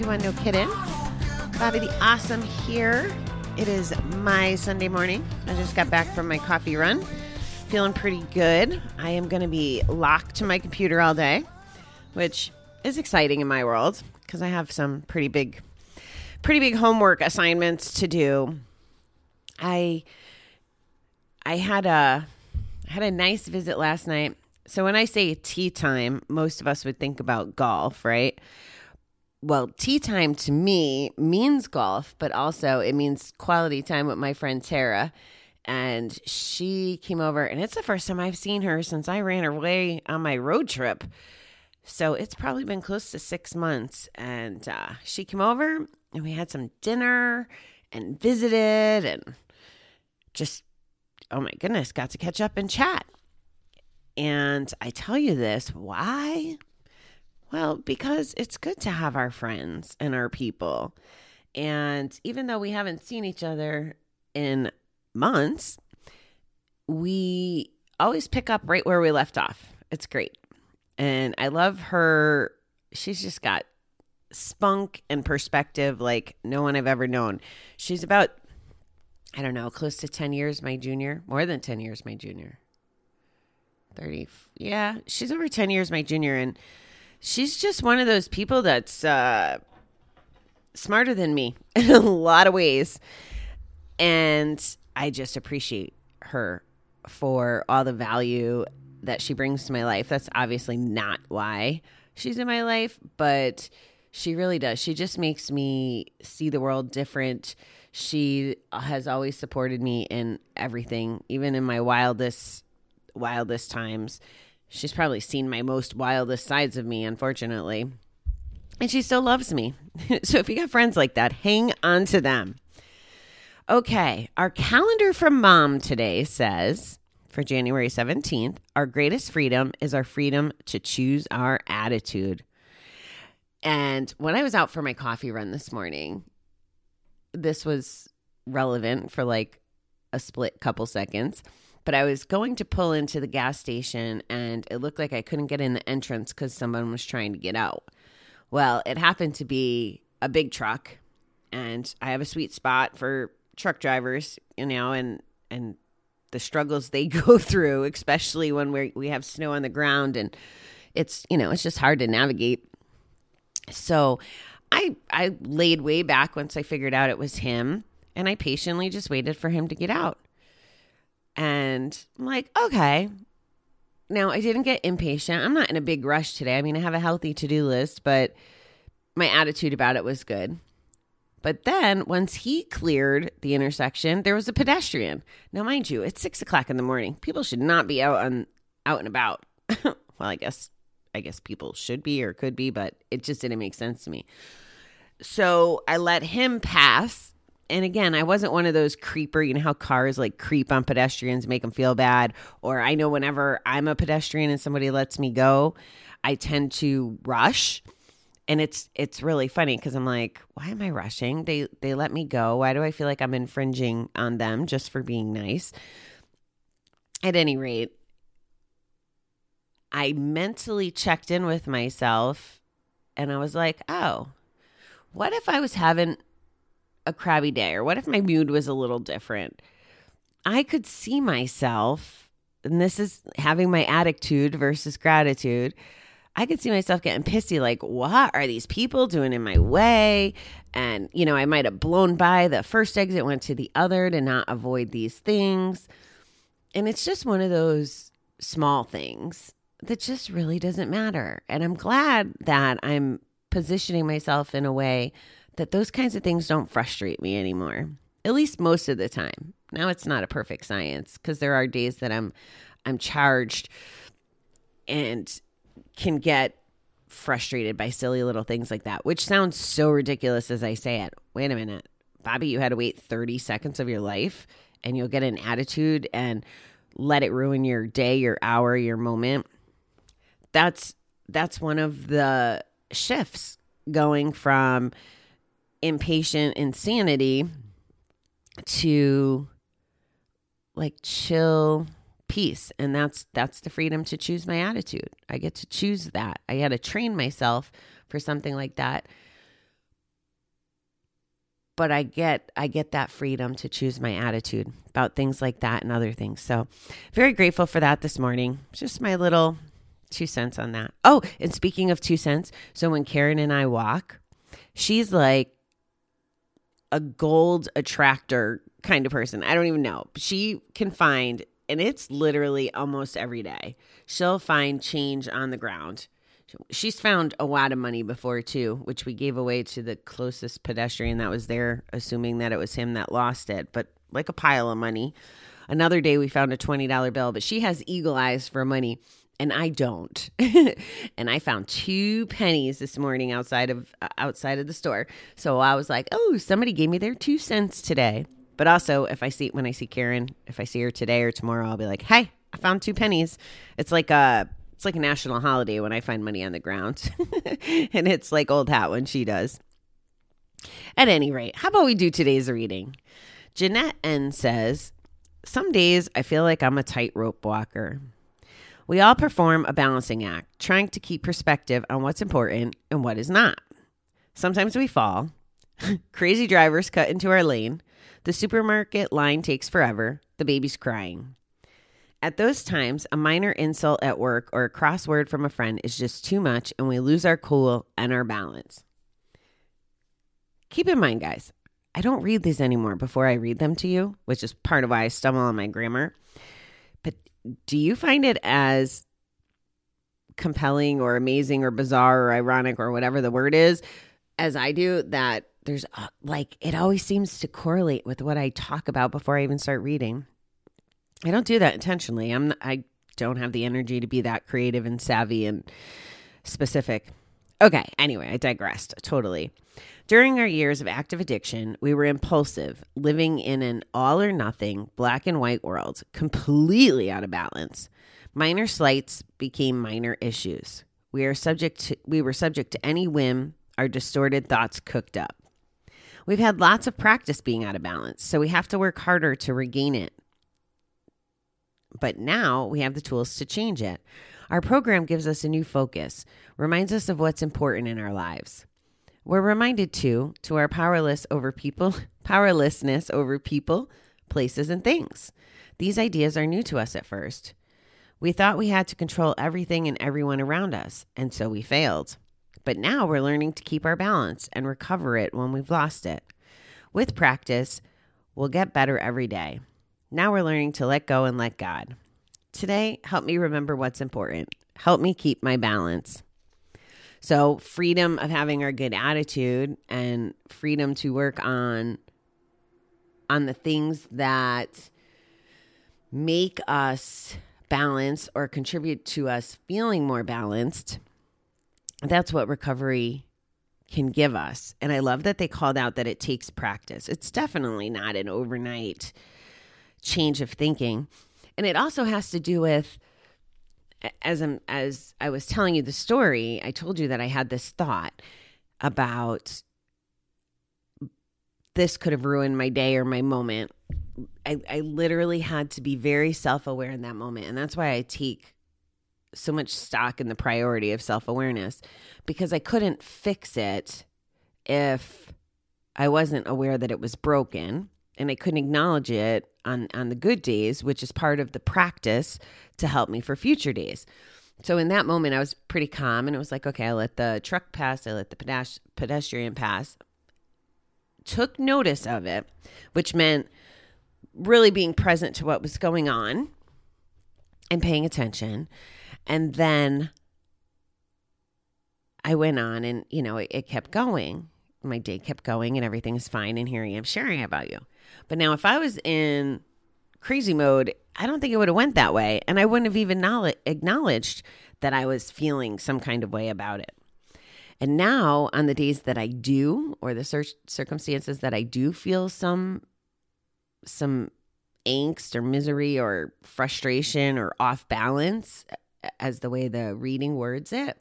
90210 No Kitten. Bobby the Awesome here. It is my Sunday morning. I just got back from my coffee run. Feeling pretty good. I am going to be locked to my computer all day, which is exciting in my world because I have some pretty big pretty big homework assignments to do. I I had a I had a nice visit last night. So when I say tea time, most of us would think about golf, right? Well, tea time to me means golf, but also it means quality time with my friend Tara. And she came over, and it's the first time I've seen her since I ran away on my road trip. So it's probably been close to six months. And uh, she came over, and we had some dinner and visited, and just, oh my goodness, got to catch up and chat. And I tell you this, why? Well, because it's good to have our friends and our people. And even though we haven't seen each other in months, we always pick up right where we left off. It's great. And I love her. She's just got spunk and perspective like no one I've ever known. She's about, I don't know, close to 10 years my junior, more than 10 years my junior. 30. Yeah, she's over 10 years my junior. And she's just one of those people that's uh, smarter than me in a lot of ways. And I just appreciate her for all the value that she brings to my life. That's obviously not why she's in my life, but she really does. She just makes me see the world different. She has always supported me in everything, even in my wildest wildest times. She's probably seen my most wildest sides of me, unfortunately. And she still loves me. so if you got friends like that, hang on to them. Okay, our calendar from mom today says for January 17th, our greatest freedom is our freedom to choose our attitude. And when I was out for my coffee run this morning, this was relevant for like a split couple seconds. But I was going to pull into the gas station and it looked like I couldn't get in the entrance because someone was trying to get out. Well, it happened to be a big truck, and I have a sweet spot for truck drivers, you know, and and the struggles they go through, especially when we we have snow on the ground and it's you know it's just hard to navigate. So, I I laid way back once I figured out it was him, and I patiently just waited for him to get out. And I'm like, okay. Now, I didn't get impatient. I'm not in a big rush today. I mean, I have a healthy to do list, but my attitude about it was good. But then once he cleared the intersection, there was a pedestrian. Now, mind you, it's six o'clock in the morning. People should not be out on out and about. well, I guess I guess people should be or could be, but it just didn't make sense to me. So I let him pass. And again, I wasn't one of those creeper, you know how cars like creep on pedestrians, make them feel bad. Or I know whenever I'm a pedestrian and somebody lets me go, I tend to rush and it's it's really funny because I'm like, why am I rushing? They they let me go. Why do I feel like I'm infringing on them just for being nice? At any rate, I mentally checked in with myself and I was like, oh, what if I was having a crabby day or what if my mood was a little different? I could see myself, and this is having my attitude versus gratitude. I could see myself getting pissy, like, what are these people doing in my way? And, you know, I might have blown by the first exit, went to the other to not avoid these things. And it's just one of those small things that just really doesn't matter. And I'm glad that I'm positioning myself in a way that those kinds of things don't frustrate me anymore. At least most of the time. Now it's not a perfect science because there are days that I'm I'm charged and can get frustrated by silly little things like that, which sounds so ridiculous as I say it. Wait a minute. Bobby, you had to wait 30 seconds of your life and you'll get an attitude and let it ruin your day, your hour, your moment. That's that's one of the shifts going from impatient insanity to like chill peace. And that's that's the freedom to choose my attitude. I get to choose that. I got to train myself for something like that. But i get i get that freedom to choose my attitude about things like that and other things. So very grateful for that this morning. Just my little two cents on that. Oh and speaking of two cents so when karen and i walk she's like a gold attractor kind of person. I don't even know. She can find, and it's literally almost every day, she'll find change on the ground. She's found a lot of money before too, which we gave away to the closest pedestrian that was there, assuming that it was him that lost it, but like a pile of money. Another day we found a $20 bill, but she has eagle eyes for money and I don't. and I found two pennies this morning outside of uh, outside of the store. So I was like, "Oh, somebody gave me their 2 cents today." But also, if I see when I see Karen, if I see her today or tomorrow, I'll be like, "Hey, I found two pennies." It's like a it's like a national holiday when I find money on the ground. and it's like old hat when she does. At any rate, how about we do today's reading? Jeanette N says, Some days I feel like I'm a tightrope walker. We all perform a balancing act, trying to keep perspective on what's important and what is not. Sometimes we fall. Crazy drivers cut into our lane. The supermarket line takes forever. The baby's crying. At those times, a minor insult at work or a crossword from a friend is just too much, and we lose our cool and our balance. Keep in mind, guys, I don't read these anymore before I read them to you, which is part of why I stumble on my grammar do you find it as compelling or amazing or bizarre or ironic or whatever the word is as I do that there's uh, like it always seems to correlate with what I talk about before I even start reading. I don't do that intentionally. I'm I don't have the energy to be that creative and savvy and specific. Okay, anyway, I digressed totally. During our years of active addiction, we were impulsive, living in an all or nothing black and white world, completely out of balance. Minor slights became minor issues. We are subject to, we were subject to any whim our distorted thoughts cooked up. We've had lots of practice being out of balance, so we have to work harder to regain it. But now we have the tools to change it. Our program gives us a new focus, reminds us of what's important in our lives. We're reminded too to our powerless over people, powerlessness over people, places and things. These ideas are new to us at first. We thought we had to control everything and everyone around us, and so we failed. But now we're learning to keep our balance and recover it when we've lost it. With practice, we'll get better every day. Now we're learning to let go and let God. Today, help me remember what's important. Help me keep my balance. So, freedom of having our good attitude and freedom to work on on the things that make us balance or contribute to us feeling more balanced. That's what recovery can give us. And I love that they called out that it takes practice. It's definitely not an overnight change of thinking. And it also has to do with as I'm, as I was telling you the story, I told you that I had this thought about this could have ruined my day or my moment. I, I literally had to be very self aware in that moment. And that's why I take so much stock in the priority of self awareness because I couldn't fix it if I wasn't aware that it was broken and I couldn't acknowledge it on on the good days, which is part of the practice to help me for future days. So in that moment, I was pretty calm, and it was like, okay, I let the truck pass, I let the pedestrian pass, took notice of it, which meant really being present to what was going on and paying attention, and then I went on, and you know, it, it kept going. My day kept going, and everything is fine, and here I am sharing about you. But now, if I was in crazy mode, I don't think it would have went that way, and I wouldn't have even acknowledged that I was feeling some kind of way about it. And now, on the days that I do, or the cir- circumstances that I do feel some some angst or misery or frustration or off balance, as the way the reading words it,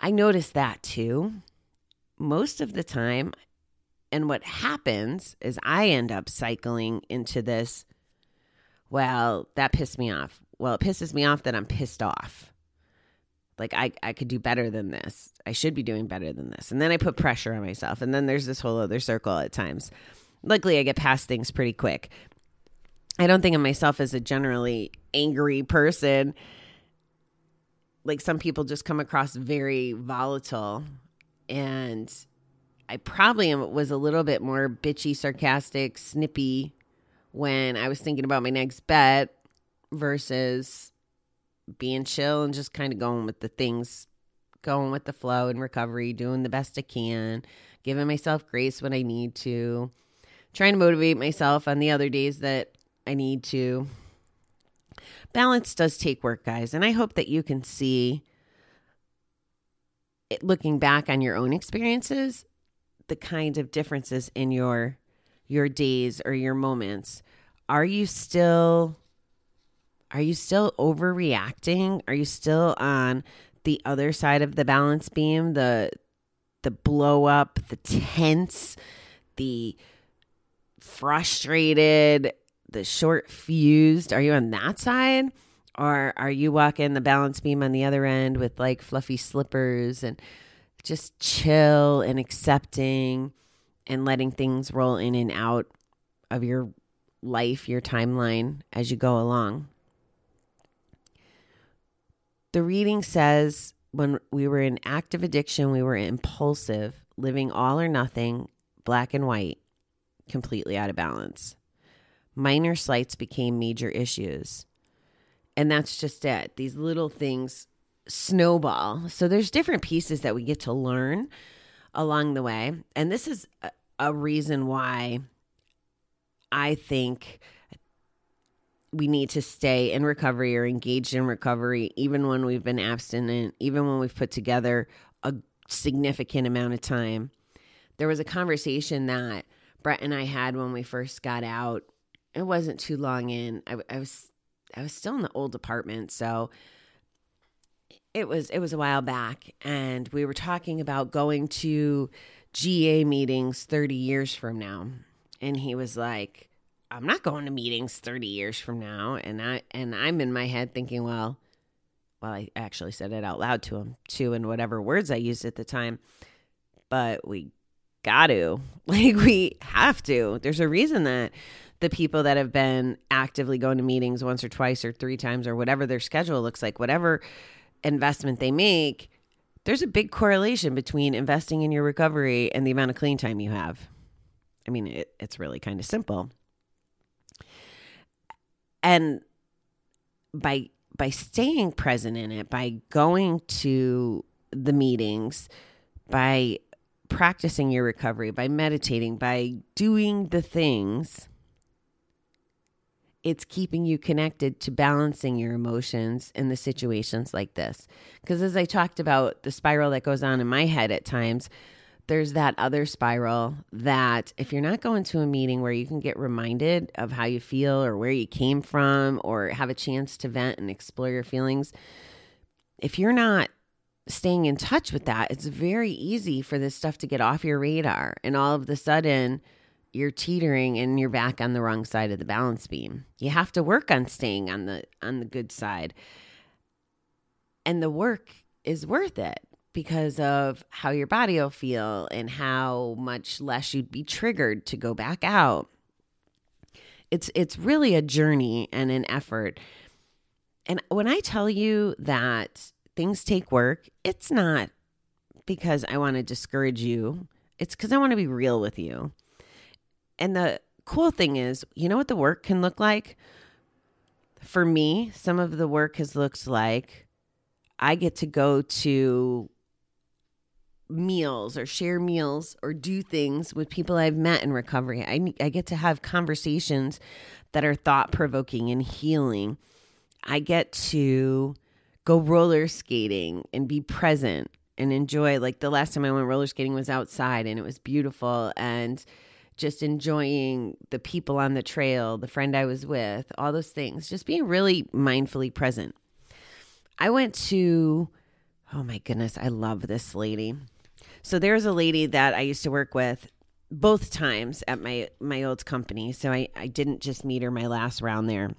I notice that too. Most of the time, and what happens is I end up cycling into this. Well, that pissed me off. Well, it pisses me off that I'm pissed off. Like I, I could do better than this. I should be doing better than this. And then I put pressure on myself. And then there's this whole other circle at times. Luckily, I get past things pretty quick. I don't think of myself as a generally angry person. Like some people just come across very volatile. And I probably was a little bit more bitchy, sarcastic, snippy when I was thinking about my next bet versus being chill and just kind of going with the things, going with the flow and recovery, doing the best I can, giving myself grace when I need to, trying to motivate myself on the other days that I need to. Balance does take work, guys, and I hope that you can see it, looking back on your own experiences the kind of differences in your your days or your moments are you still are you still overreacting? Are you still on the other side of the balance beam the the blow up the tense the frustrated the short fused? Are you on that side? Or are you walking the balance beam on the other end with like fluffy slippers and just chill and accepting and letting things roll in and out of your life, your timeline as you go along. The reading says when we were in active addiction, we were impulsive, living all or nothing, black and white, completely out of balance. Minor slights became major issues. And that's just it. These little things snowball. So there's different pieces that we get to learn along the way. And this is a, reason why I think we need to stay in recovery or engaged in recovery, even when we've been abstinent, even when we've put together a significant amount of time. There was a conversation that Brett and I had when we first got out. It wasn't too long in. I, I was I was still in the old apartment, so it was it was a while back, and we were talking about going to GA meetings 30 years from now, and he was like, "I'm not going to meetings 30 years from now," and I and I'm in my head thinking, well. Well, I actually said it out loud to him too, in whatever words I used at the time. But we got to, like, we have to. There's a reason that the people that have been actively going to meetings once or twice or three times or whatever their schedule looks like, whatever investment they make, there's a big correlation between investing in your recovery and the amount of clean time you have. I mean, it, it's really kind of simple. And by by staying present in it, by going to the meetings, by practicing your recovery, by meditating, by doing the things it's keeping you connected to balancing your emotions in the situations like this. Because as I talked about the spiral that goes on in my head at times, there's that other spiral that if you're not going to a meeting where you can get reminded of how you feel or where you came from or have a chance to vent and explore your feelings, if you're not staying in touch with that, it's very easy for this stuff to get off your radar. And all of a sudden, you're teetering and you're back on the wrong side of the balance beam. You have to work on staying on the on the good side. And the work is worth it because of how your body will feel and how much less you'd be triggered to go back out. It's it's really a journey and an effort. And when I tell you that things take work, it's not because I want to discourage you. It's cuz I want to be real with you. And the cool thing is, you know what the work can look like? For me, some of the work has looked like I get to go to meals or share meals or do things with people I've met in recovery. I, I get to have conversations that are thought provoking and healing. I get to go roller skating and be present and enjoy. Like the last time I went roller skating was outside and it was beautiful. And just enjoying the people on the trail, the friend I was with, all those things, just being really mindfully present. I went to Oh my goodness, I love this lady. So there's a lady that I used to work with both times at my my old company. So I I didn't just meet her my last round there.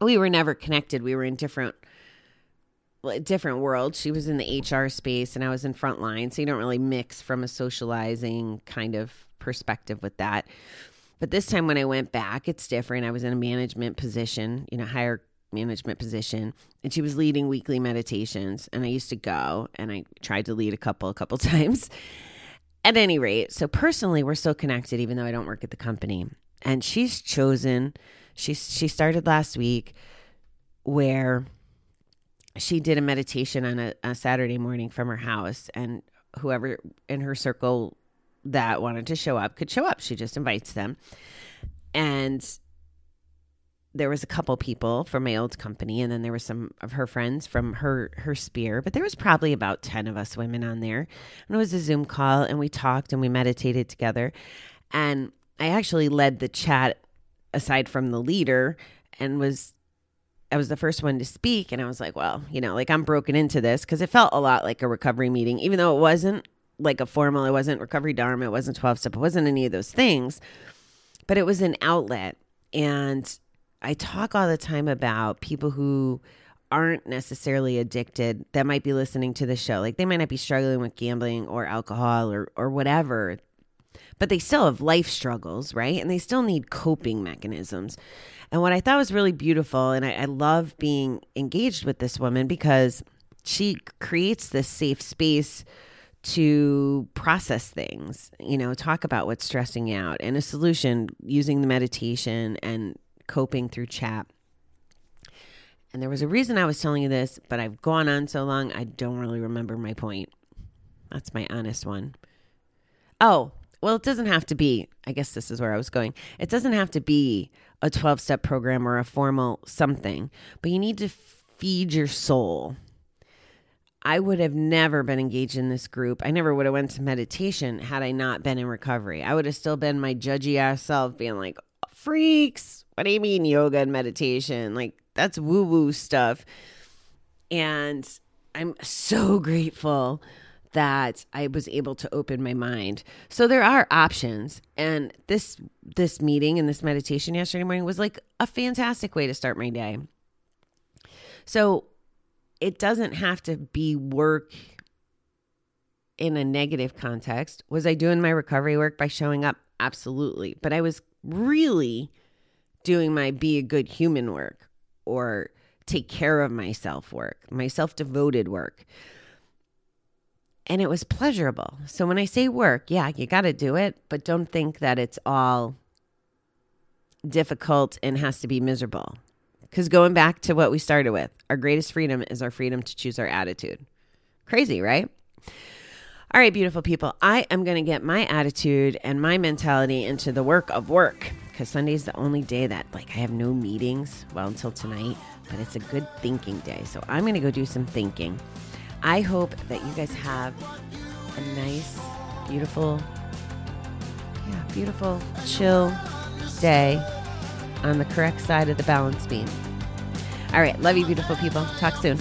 We were never connected. We were in different different worlds. She was in the HR space and I was in frontline, so you don't really mix from a socializing kind of perspective with that. But this time when I went back, it's different. I was in a management position, you know, higher management position, and she was leading weekly meditations. And I used to go and I tried to lead a couple, a couple times. At any rate, so personally, we're still connected, even though I don't work at the company. And she's chosen. She she started last week, where she did a meditation on a, a Saturday morning from her house, and whoever in her circle that wanted to show up could show up. She just invites them. And there was a couple people from my old company and then there were some of her friends from her her sphere but there was probably about 10 of us women on there and it was a zoom call and we talked and we meditated together and i actually led the chat aside from the leader and was I was the first one to speak and I was like, well, you know, like I'm broken into this because it felt a lot like a recovery meeting, even though it wasn't like a formal, it wasn't recovery dharma, it wasn't 12 step, it wasn't any of those things, but it was an outlet. And I talk all the time about people who aren't necessarily addicted that might be listening to the show. Like they might not be struggling with gambling or alcohol or, or whatever, but they still have life struggles, right? And they still need coping mechanisms. And what I thought was really beautiful, and I, I love being engaged with this woman because she creates this safe space to process things, you know, talk about what's stressing you out and a solution using the meditation and coping through chat. And there was a reason I was telling you this, but I've gone on so long, I don't really remember my point. That's my honest one. Oh, well, it doesn't have to be, I guess this is where I was going. It doesn't have to be a 12 step program or a formal something, but you need to feed your soul. I would have never been engaged in this group. I never would have went to meditation had I not been in recovery. I would have still been my judgy ass self being like, freaks, what do you mean yoga and meditation? Like that's woo woo stuff. And I'm so grateful that I was able to open my mind. So there are options and this this meeting and this meditation yesterday morning was like a fantastic way to start my day. So it doesn't have to be work in a negative context. Was I doing my recovery work by showing up? Absolutely. But I was really doing my be a good human work or take care of myself work, my self devoted work and it was pleasurable. So when I say work, yeah, you got to do it, but don't think that it's all difficult and has to be miserable. Because going back to what we started with, our greatest freedom is our freedom to choose our attitude. Crazy, right? All right, beautiful people. I am going to get my attitude and my mentality into the work of work because Sunday is the only day that, like, I have no meetings, well, until tonight, but it's a good thinking day. So I'm going to go do some thinking. I hope that you guys have a nice, beautiful, yeah, beautiful, chill day on the correct side of the balance beam. All right. Love you, beautiful people. Talk soon.